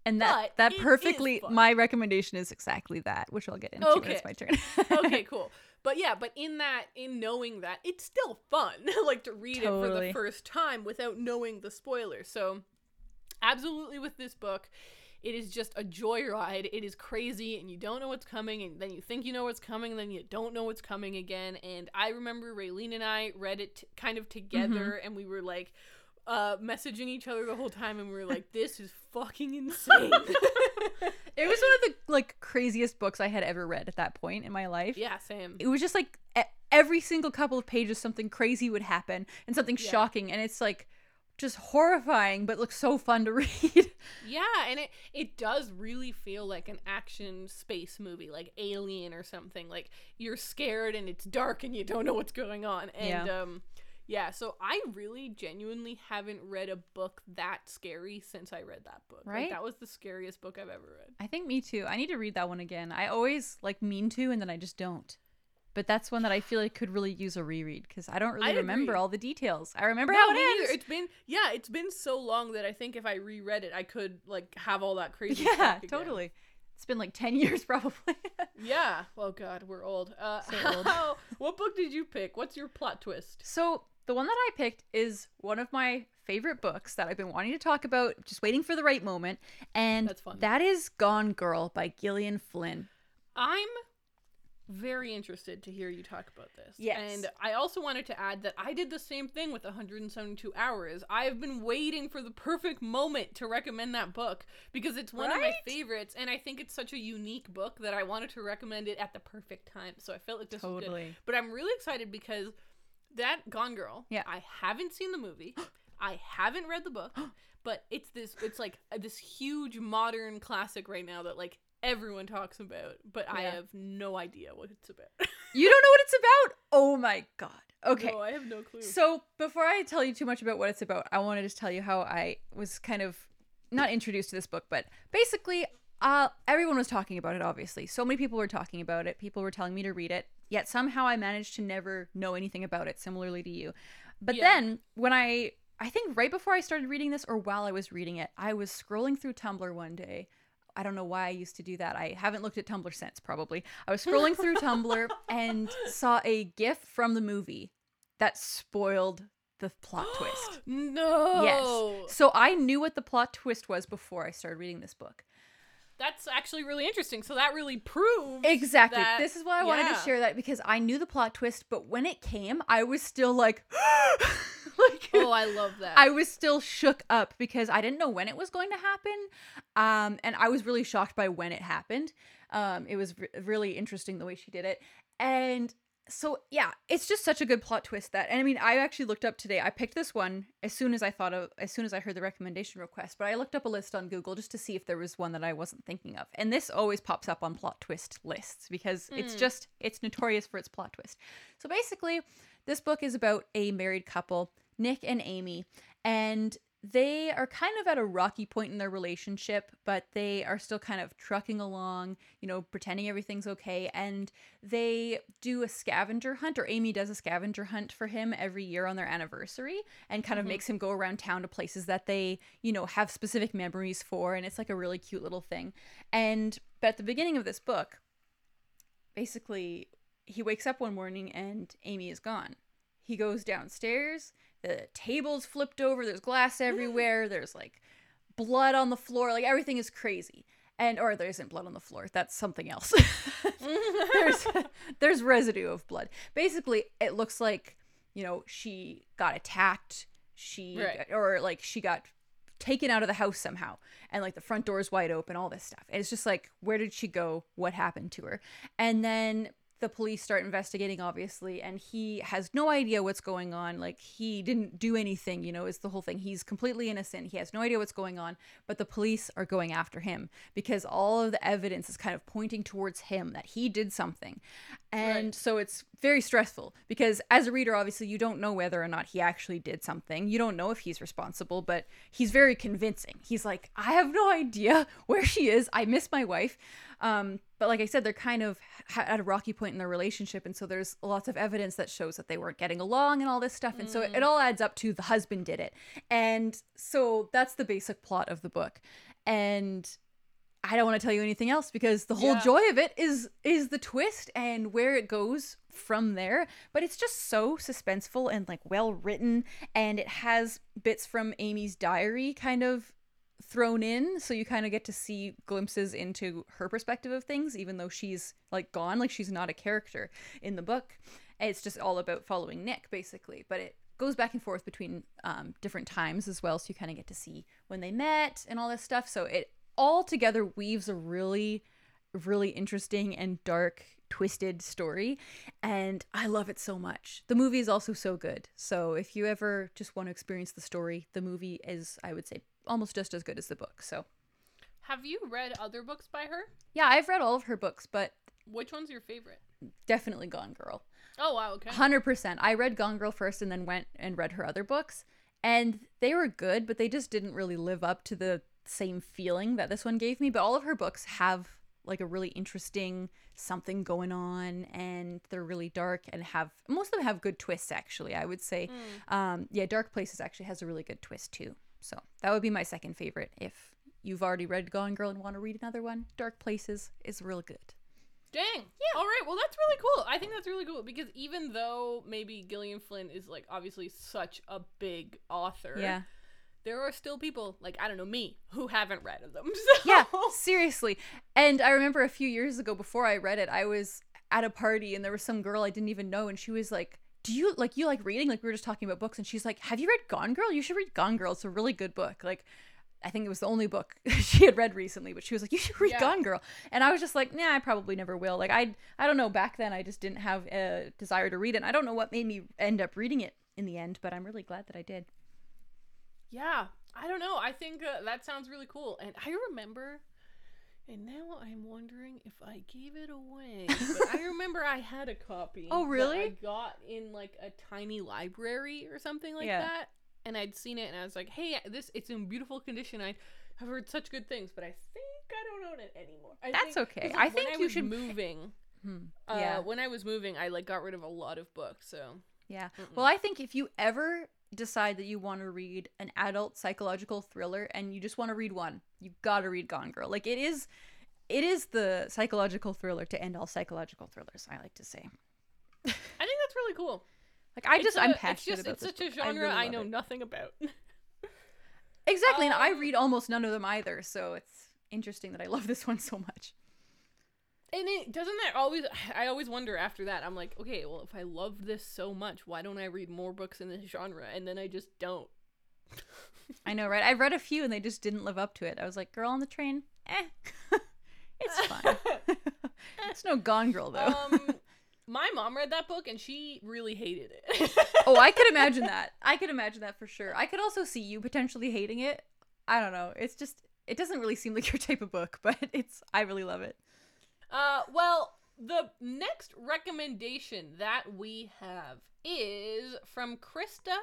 and that but that perfectly my recommendation is exactly that, which I'll get into when it's Okay. my turn. Okay, cool. But yeah, but in that in knowing that, it's still fun like to read it for the first time without knowing the spoiler. So absolutely with this book, it is just a joyride. It is crazy and you don't know what's coming and then you think you know what's coming and then you don't know what's coming again. And I remember Raylene and I read it t- kind of together and we were like uh messaging each other the whole time and we were like this is fucking insane. it was one of the like craziest books I had ever read at that point in my life. yeah, same. It was just like every single couple of pages something crazy would happen and something Yeah. shocking and it's like just horrifying but looks so fun to read. Yeah, and it it does really feel like an action space movie, like Alien or something. Like you're scared and it's dark and you don't know what's going on. And Yeah. um yeah, so I really genuinely haven't read a book that scary since I read that book. Like, Right? that was the scariest book I've ever read. I think me too. I need to read that one again. I always like mean to and then I just don't. But that's one that I feel like could really use a reread because I don't really I remember all the details. I remember No, how it ends. It's been yeah, it's been so long that I think if I reread it, I could like have all that crazy. Yeah, stuff totally. It's been like 10 years probably. Yeah. Well, God, we're old. Uh, So old. how- what book did you pick? What's your plot twist? so, the one that I picked is one of my favorite books that I've been wanting to talk about, just waiting for the right moment. And That's fun. that is Gone Girl by Gillian Flynn. I'm very interested to hear you talk about this. Yes. And I also wanted to add that I did the same thing with 172 Hours. I have been waiting for the perfect moment to recommend that book because it's one of my favorites and I think it's such a unique book that I wanted to recommend it at the perfect time. So I felt like this was good. Totally. But I'm really excited because that Gone Girl, Yeah. I haven't seen the movie. I haven't read the book, but it's this it's like this huge modern classic right now that like everyone talks about, but I have no idea what it's about. You don't know what it's about? Oh my god. Okay. No, I have no clue. So, before I tell you too much about what it's about, I want to just tell you how I was kind of not introduced to this book, but basically, uh, everyone was talking about it, obviously. So many people were talking about it. People were telling me to read it. Yet somehow I managed to never know anything about it, similarly to you. But Yeah. then, when I, I think right before I started reading this, or while I was reading it, I was scrolling through Tumblr one day. I don't know why I used to do that. I haven't looked at Tumblr since, probably. I was scrolling through Tumblr and saw a GIF from the movie that spoiled the plot twist. no. Yes. So I knew what the plot twist was before I started reading this book. That's actually really interesting. So that really proves Exactly. that- this is why I wanted to share that because I knew the plot twist, but when it came, I was still like, like Oh, I love that. I was still shook up because I didn't know when it was going to happen. Um, and I was really shocked by when it happened. Um, it was re- really interesting the way she did it. And so, yeah, it's just such a good plot twist that, and I mean, I actually looked up today. I picked this one as soon as I thought of, as soon as I heard the recommendation request, but I looked up a list on Google just to see if there was one that I wasn't thinking of. And this always pops up on plot twist lists because it's Mm. just, it's notorious for its plot twist. So basically, this book is about a married couple, Nick and Amy, and they are kind of at a rocky point in their relationship, but they are still kind of trucking along, you know, pretending everything's okay. And they do a scavenger hunt, or Amy does a scavenger hunt for him every year on their anniversary and kind of Mhm. makes him go around town to places that they, you know, have specific memories for. And it's like a really cute little thing. And but at the beginning of this book, basically, he wakes up one morning and Amy is gone. He goes downstairs, the table's flipped over, there's glass everywhere, there's like blood on the floor, like everything is crazy. And or there isn't blood on the floor. That's something else. there's there's residue of blood. Basically, it looks like, you know, she got attacked, she Right. or like she got taken out of the house somehow and like the front door is wide open all this stuff and it's just like where did she go what happened to her and then the police start investigating obviously and he has no idea what's going on. Like he didn't do anything you know is the whole thing. He's completely innocent. He has no idea what's going on but the police are going after him because all of the evidence is kind of pointing towards him that he did something. And Right. so it's very stressful because as a reader obviously you don't know whether or not he actually did something. You don't know if he's responsible but he's very convincing. He's like i have no idea where she is. I miss my wife um, but like i said they're kind of ha- at a rocky point in their relationship. And so there's lots of evidence that shows that they weren't getting along and all this stuff. And so it, it all adds up to the husband did it. And so that's the basic plot of the book. And I don't want to tell you anything else because the whole Yeah. joy of it is is the twist and where it goes from there. But it's just so suspenseful and like well written, and it has bits from Amy's diary kind of thrown in, so you kind of get to see glimpses into her perspective of things, even though she's like gone, like she's not a character in the book. It's just all about following Nick basically, but it goes back and forth between um, different times as well, so you kind of get to see when they met and all this stuff. So it all together weaves a really really interesting and dark twisted story and i love it so much the movie is also so good so if you ever just want to experience the story the movie is i would say almost just as good as the book so Have you read other books by her? yeah i've read all of her books but Which one's your favorite? definitely gone girl Oh wow, okay. 100% i read gone girl first and then went and read her other books and they were good but they just didn't really live up to the same feeling that this one gave me but all of her books have like a really interesting something going on and they're really dark and have most of them have good twists actually i would say Mm. um yeah dark places actually has a really good twist too so that would be my second favorite if you've already read gone girl and want to read another one dark places is real good Dang. Yeah. All right. Well, that's really cool. I think that's really cool because even though maybe Gillian Flynn is like obviously such a big author, yeah there are still people like I don't know me who haven't read of them. So. yeah, seriously. And I remember a few years ago before I read it, I was at a party and there was some girl I didn't even know and she was like, "Do you like you like reading? Like we were just talking about books." And she's like, "Have you read Gone Girl? You should read Gone Girl. It's a really good book." Like I think it was the only book she had read recently, but she was like, "You should read Yeah. Gone Girl." And I was just like, "Nah, I probably never will." Like I I don't know, back then I just didn't have a desire to read it. And I don't know what made me end up reading it in the end, but I'm really glad that I did. Yeah, I don't know. I think uh, that sounds really cool. And I remember, and now I'm wondering if I gave it away. but I remember I had a copy. Oh, really? I got in like a tiny library or something like Yeah. that. And I'd seen it, and I was like, "Hey, this it's in beautiful condition. I have heard such good things, but I think I don't own it anymore." I That's think- okay. I like, when think I you should- moving. Hmm. Uh, yeah. when I was moving, I like got rid of a lot of books. So Yeah. Mm-mm. Well, I think if you ever decide that you want to read an adult psychological thriller and you just want to read one, you've got to read Gone Girl. Like it is it is the psychological thriller to end all psychological thrillers, I like to say. I think that's really cool. Like I It's just i I'm it's passionate just about it's such a book. I genre really I know it. nothing about. Exactly, and I Um, read almost none of them either, so it's interesting that I love this one so much. And it doesn't that always I always wonder after that. I'm like, okay, well if I love this so much, why don't I read more books in this genre? And then I just don't. I know, right? I read a few and they just didn't live up to it. I was like, "Girl on the train, eh, it's fine." it's no Gone Girl though. um my mom read that book and she really hated it. oh, I could imagine that. I could imagine that for sure. I could also see you potentially hating it. I don't know. It's just it doesn't really seem like your type of book, but it's I really love it. Uh, well, the next recommendation that we have is from Krista.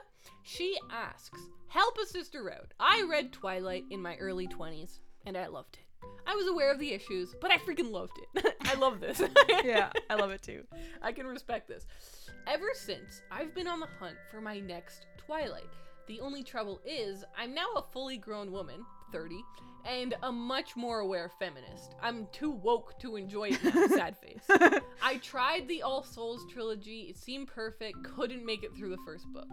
She asks, Help a sister out. I read Twilight in my early 20s and I loved it. I was aware of the issues, but I freaking loved it. I love this. yeah, I love it too. I can respect this. Ever since, I've been on the hunt for my next Twilight. The only trouble is, I'm now a fully grown woman, 30, and a much more aware feminist. I'm too woke to enjoy it now, sad face. I tried the All Souls trilogy, it seemed perfect, couldn't make it through the first book.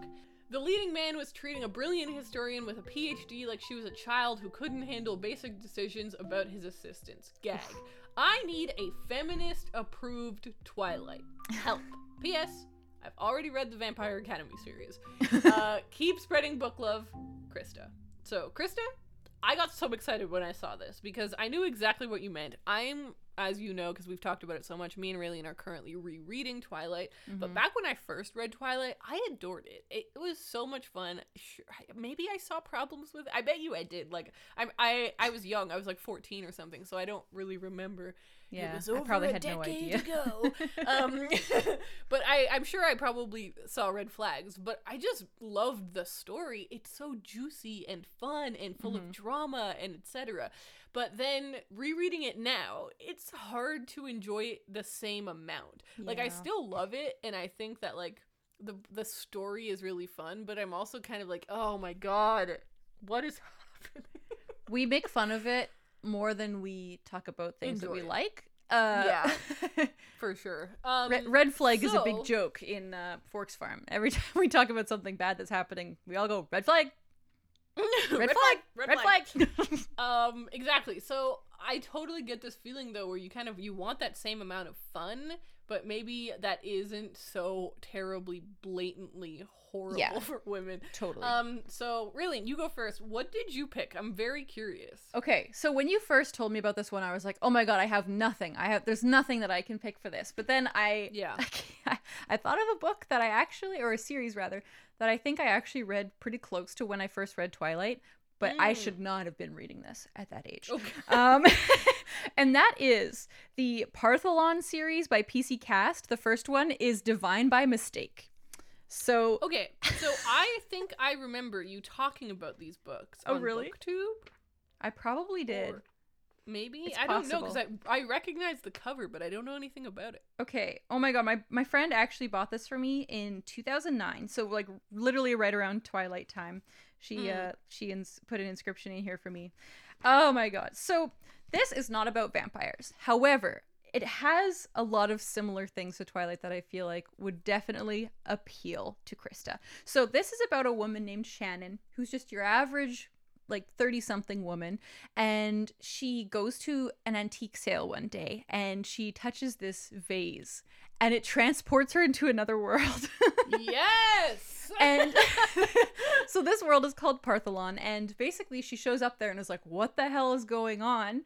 The leading man was treating a brilliant historian with a PhD like she was a child who couldn't handle basic decisions about his assistants. Gag. I need a feminist approved Twilight. Help. P.S. I've already read the Vampire Academy series. Uh, keep spreading book love, Krista. So, Krista, I got so excited when I saw this because I knew exactly what you meant. I'm, as you know, because we've talked about it so much, me and Raylene are currently rereading Twilight. But back when I first read Twilight, I adored it. It, it was so much fun. Sure, I- maybe I saw problems with it. I bet you I did. Like, I, I, I was young. I was like 14 or something, so I don't really remember. Yeah, it was I probably a had no decade idea. ago. um, but I, I'm sure I probably saw red flags. But I just loved the story. It's so juicy and fun and full Mm-hmm. of drama and etc. But then rereading it now, it's hard to enjoy the same amount. Like I still love it, and I think that like the the story is really fun. But I'm also kind of like, oh my god, what is happening? we make fun of it more than we talk about things that we like. Uh, Yeah. For sure. Um, Red, red flag is a big joke in uh, Forks Farm. Every time we talk about something bad that's happening, we all go red flag, red, flag, red, flag. Um, exactly. So I totally get this feeling though, where you kind of you want that same amount of fun, but maybe that isn't so terribly blatantly horrible Yeah. for women. totally. Um, so really, you go first. What did you pick? I'm very curious. Okay, so when you first told me about this one, I was like, "Oh my god, I have nothing. I have there's nothing that I can pick for this." But then I Yeah. I, I thought of a book that I actually or a series rather that I think I actually read pretty close to when I first read Twilight, but I Mm. should not have been reading this at that age. Okay. Um and that is the Partholon series by PC Cast. The first one is Divine by Mistake. So Okay, so I think I remember you talking about these books. Oh, on really? BookTube. I probably did. Or maybe It's I don't know because. I I recognize the cover, but I don't know anything about it. Okay. Oh my god, my my friend actually bought this for me in 2009. So like literally right around Twilight time. She Mm. uh she ins- put an inscription in here for me. Oh my god. So this is not about vampires. However, it has a lot of similar things to Twilight that I feel like would definitely appeal to Krista. So this is about a woman named Shannon who's just your average like 30 something woman and she goes to an antique sale one day and she touches this vase and it transports her into another world. yes. and so this world is called Partholon and basically she shows up there and is like what the hell is going on?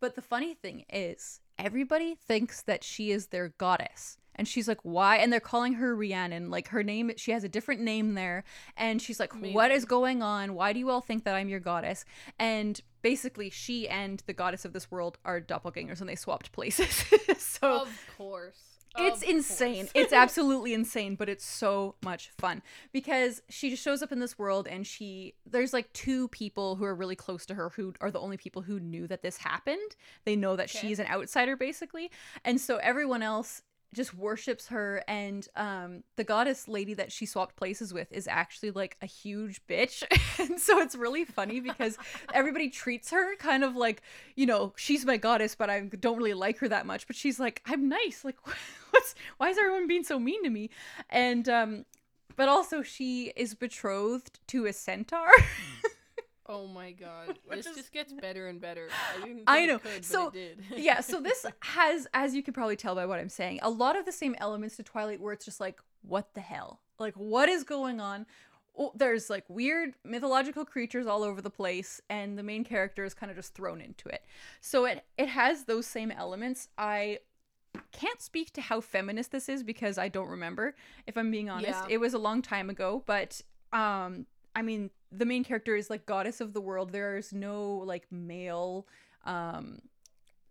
But the funny thing is everybody thinks that she is their goddess. And she's like, why? And they're calling her Rhiannon. Like her name, she has a different name there. And she's like, what Amazing. is going on? Why do you all think that I'm your goddess? And basically, she and the goddess of this world are doppelgangers and they swapped places. so of course. It's Of insane. it's absolutely insane, but it's so much fun because she just shows up in this world and she there's like two people who are really close to her who are the only people who knew that this happened. They know that Okay. she's an outsider basically. And so everyone else just worships her and um the goddess lady that she swapped places with is actually like a huge bitch. And so it's really funny because everybody treats her kind of like you know she's my goddess but i don't really like her that much. But she's like i'm nice. Like what's why is everyone being so mean to me? And um but also she is betrothed to a centaur Oh my god. This is- just gets better and better. I didn't think I it know. could, So, yeah, so this has, as you can probably tell by what I'm saying, a lot of the same elements to Twilight where it's just like, what the hell? Like, what is going on? Oh, there's like weird mythological creatures all over the place, and the main character is kind of just thrown into it. So it it has those same elements. I can't speak to how feminist this is because I don't remember. If I'm being honest, Yeah. it was a long time ago, but um, I mean, the main character is like goddess of the world. There's no like male um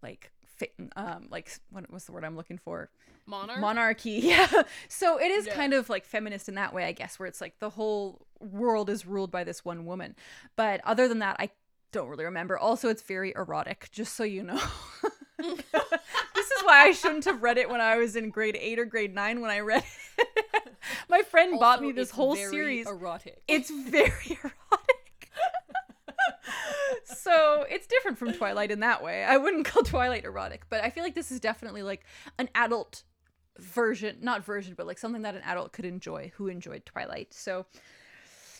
like fi- um like what was the word I'm looking for? Monarch. monarchy yeah so it is Yeah. kind of like feminist in that way i guess where it's like the whole world is ruled by this one woman but other than that i don't really remember also it's very erotic just so you know this is why i shouldn't have read it when i was in grade 8 or grade 9 when i read it my friend bought me this it's whole very series. Erotic. it's very erotic. So it's different from twilight in that way. I wouldn't call twilight erotic but i feel like this is definitely like an adult version not version but like something that an adult could enjoy who enjoyed twilight. So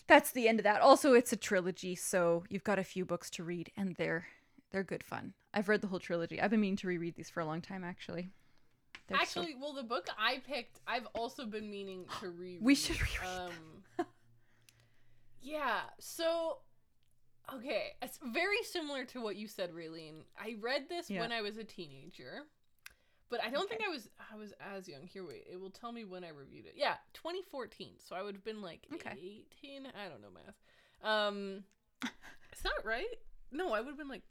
that's the end of that. Also it's a trilogy so you've got a few books to read and they're they're good fun. I've read the whole trilogy. I've been meaning to reread these for a long time actually They're so- Actually, well, the book I picked, I've also been meaning to read. We should reread Um, yeah. So, okay, it's very similar to what you said, Raylene. I read this Yeah. when I was a teenager, but I don't think I was I was as young. Here, wait, it will tell me when I reviewed it. Yeah, 2014. So I would have been like Okay. 18. I don't know math. Um, it's not right. No, I would have been like,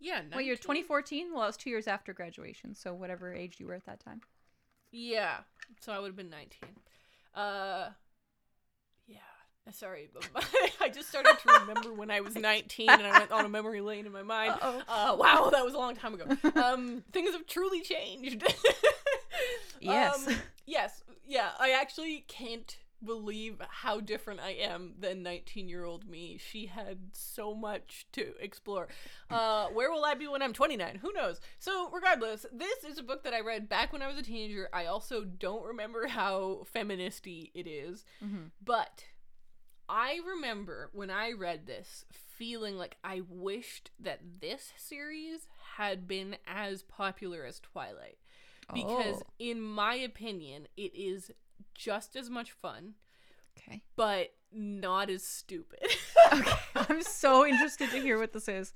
yeah. 19? well you're 2014 well i was two years after graduation so whatever age you were at that time Yeah. So I would have been 19. Uh yeah. Sorry, but I just started to remember when I was 19 and I went on a memory lane in my mind. Uh wow, that was a long time ago. Um things have truly changed. Yes. Um, yes. Yeah, I actually can't believe how different I am than 19-year-old me. She had so much to explore. Uh where will I be when I'm 29? Who knows? So, regardless, this is a book that I read back when I was a teenager. I also don't remember how feministy it is, Mhm. but I remember when I read this feeling like I wished that this series had been as popular as Twilight because Oh. in my opinion it is just as much fun okay. but not as stupid. Okay. I'm so interested to hear what this is.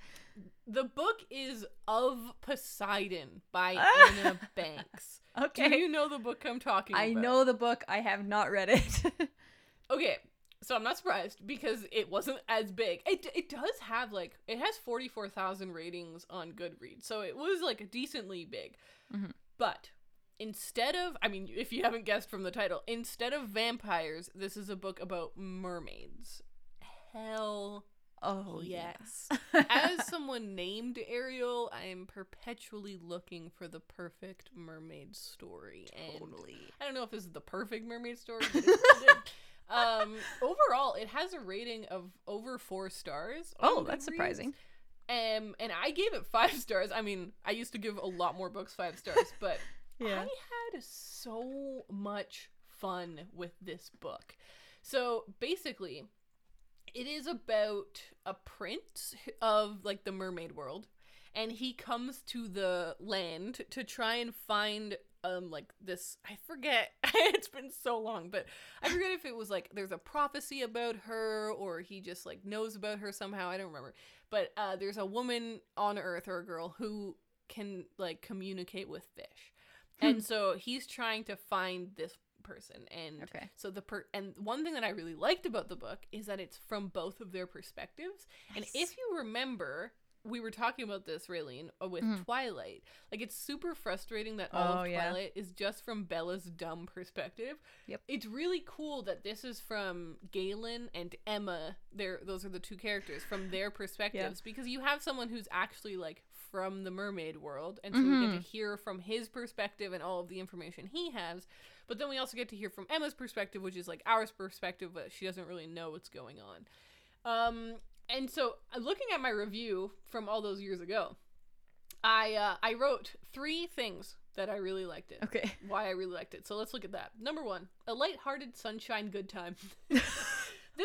The book is of poseidon by anna banks. Okay. do you know the book i'm talking I about? know the book. I have not read it. okay so i'm not surprised because it wasn't as big. It, it does have like it has 44000 ratings on goodreads so it was like decently big. Mhm. but instead of i mean if you haven't guessed from the title instead of vampires this is a book about mermaids hell oh yes as someone named ariel i am perpetually looking for the perfect mermaid story and I don't know if this is the perfect mermaid story. Um, overall, it has a rating of over four stars. Oh, that's surprising. Um, and I gave it five stars. I mean, I used to give a lot more books five stars, but Yeah. I had so much fun with this book. So basically, it is about a prince of like the mermaid world, and he comes to the land to try and find um like this I forget it's been so long but I forget if it was like there's a prophecy about her or he just like knows about her somehow I don't remember but uh there's a woman on earth or a girl who can like communicate with fish and so he's trying to find this person and Okay. so the per and one thing that I really liked about the book is that it's from both of their perspectives and if you remember we were talking about this Raylene uh, with Mhm. Twilight like it's super frustrating that all Oh, of yeah. Twilight is just from Bella's dumb perspective Yep. it's really cool that this is from Galen and Emma. They're those are the two characters from their perspectives because you have someone who's actually like from the mermaid world, and so we get to hear from his perspective and all of the information he has. But then we also get to hear from Emma's perspective, which is like our perspective, but she doesn't really know what's going on. Um, and so uh, looking at my review from all those years ago, I uh, I wrote three things that I really liked it Okay. why I really liked it. So let's look at that. Number one, a light-hearted sunshine good time.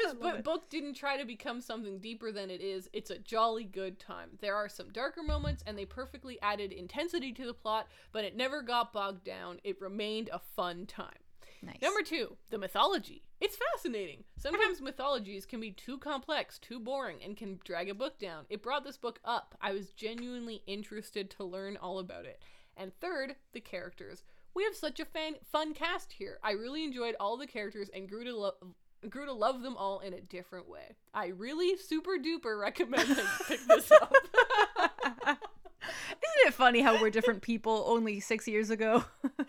this it. book didn't try to become something deeper than it is. It's a jolly good time. There are some darker moments, and they perfectly added intensity to the plot, but it never got bogged down. It remained a fun time. Nice. Number two, the mythology. It's fascinating. Sometimes mythologies can be too complex, too boring, and can drag a book down. It brought this book up. I was genuinely interested to learn all about it. And third, the characters. We have such a fan- fun cast here. I really enjoyed all the characters and grew to love. Grew to love them all in a different way. I really super duper recommend that you pick this up. Isn't it funny how we're different people only six years ago?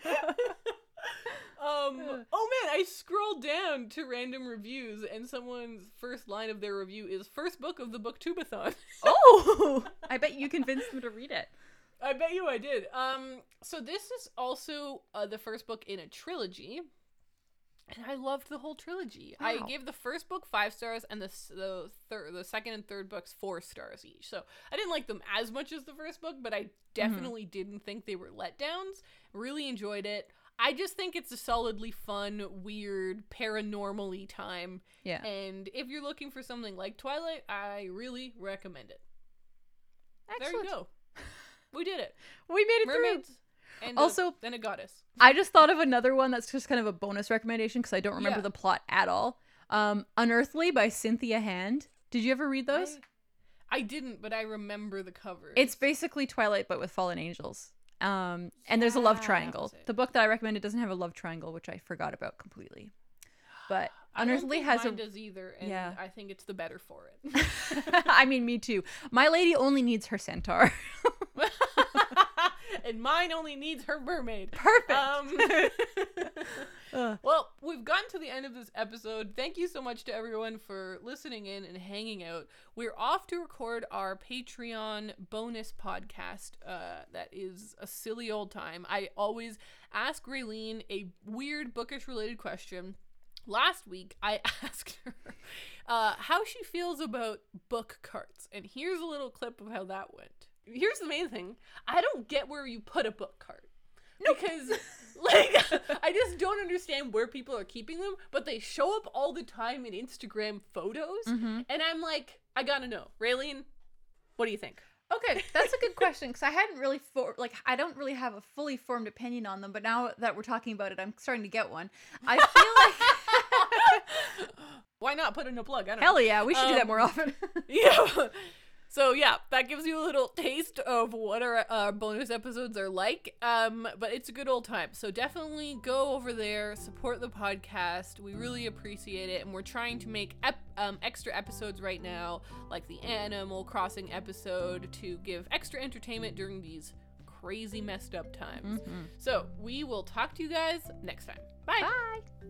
Um, oh man, I scrolled down to random reviews, and someone's first line of their review is first book of the booktubeathon. oh, I bet you convinced them to read it. I bet you I did. Um, so this is also uh, the first book in a trilogy, and I loved the whole trilogy. I gave the first book five stars, and the the third, the second and third books four stars each. So I didn't like them as much as the first book, but I mm-hmm. definitely didn't think they were letdowns. Really enjoyed it. I just think it's a solidly fun, weird, paranormally time. Yeah. And if you're looking for something like Twilight, I really recommend it. There Excellent. you go. We did it. We made it through. And Also- then a goddess. I just thought of another one that's just kind of a bonus recommendation because I don't remember Yeah. the plot at all. Um, Unearthly by Cynthia Hand. Did you ever read those? I, I didn't, but I remember the cover. It's basically Twilight but with fallen angels. Um, and there's a love triangle. The book that I recommended doesn't have a love triangle, which I forgot about completely. But Unearthly has a. does either, and Yeah. I think it's the better for it. I mean, me too. My lady only needs her centaur. and mine only needs her mermaid. Perfect. Um, well, we've gotten to the end of this episode. Thank you so much to everyone for listening in and hanging out. We're off to record our Patreon bonus podcast. Uh, that is a silly old time. I always ask Raylene a weird bookish related question. Last week, I asked her uh, how she feels about book carts, and here's a little clip of how that went. Here's the main thing: I don't get where you put a book cart because like I just don't understand where people are keeping them, but they show up all the time in Instagram photos, Mhm. and I'm like, I gotta know, Raylene, what do you think? Okay, that's a good question because I hadn't really for like I don't really have a fully formed opinion on them, but now that we're talking about it, I'm starting to get one. I feel like Why not put in a plug? I don't know. hell yeah, we should do that Um, more often. yeah. So yeah, that gives you a little taste of what our uh, bonus episodes are like. Um, but it's a good old time. So definitely go over there, support the podcast. We really appreciate it, and we're trying to make ep- um, extra episodes right now, like the Animal Crossing episode, to give extra entertainment during these crazy messed up times. Mhm. So we will talk to you guys next time. Bye. Bye.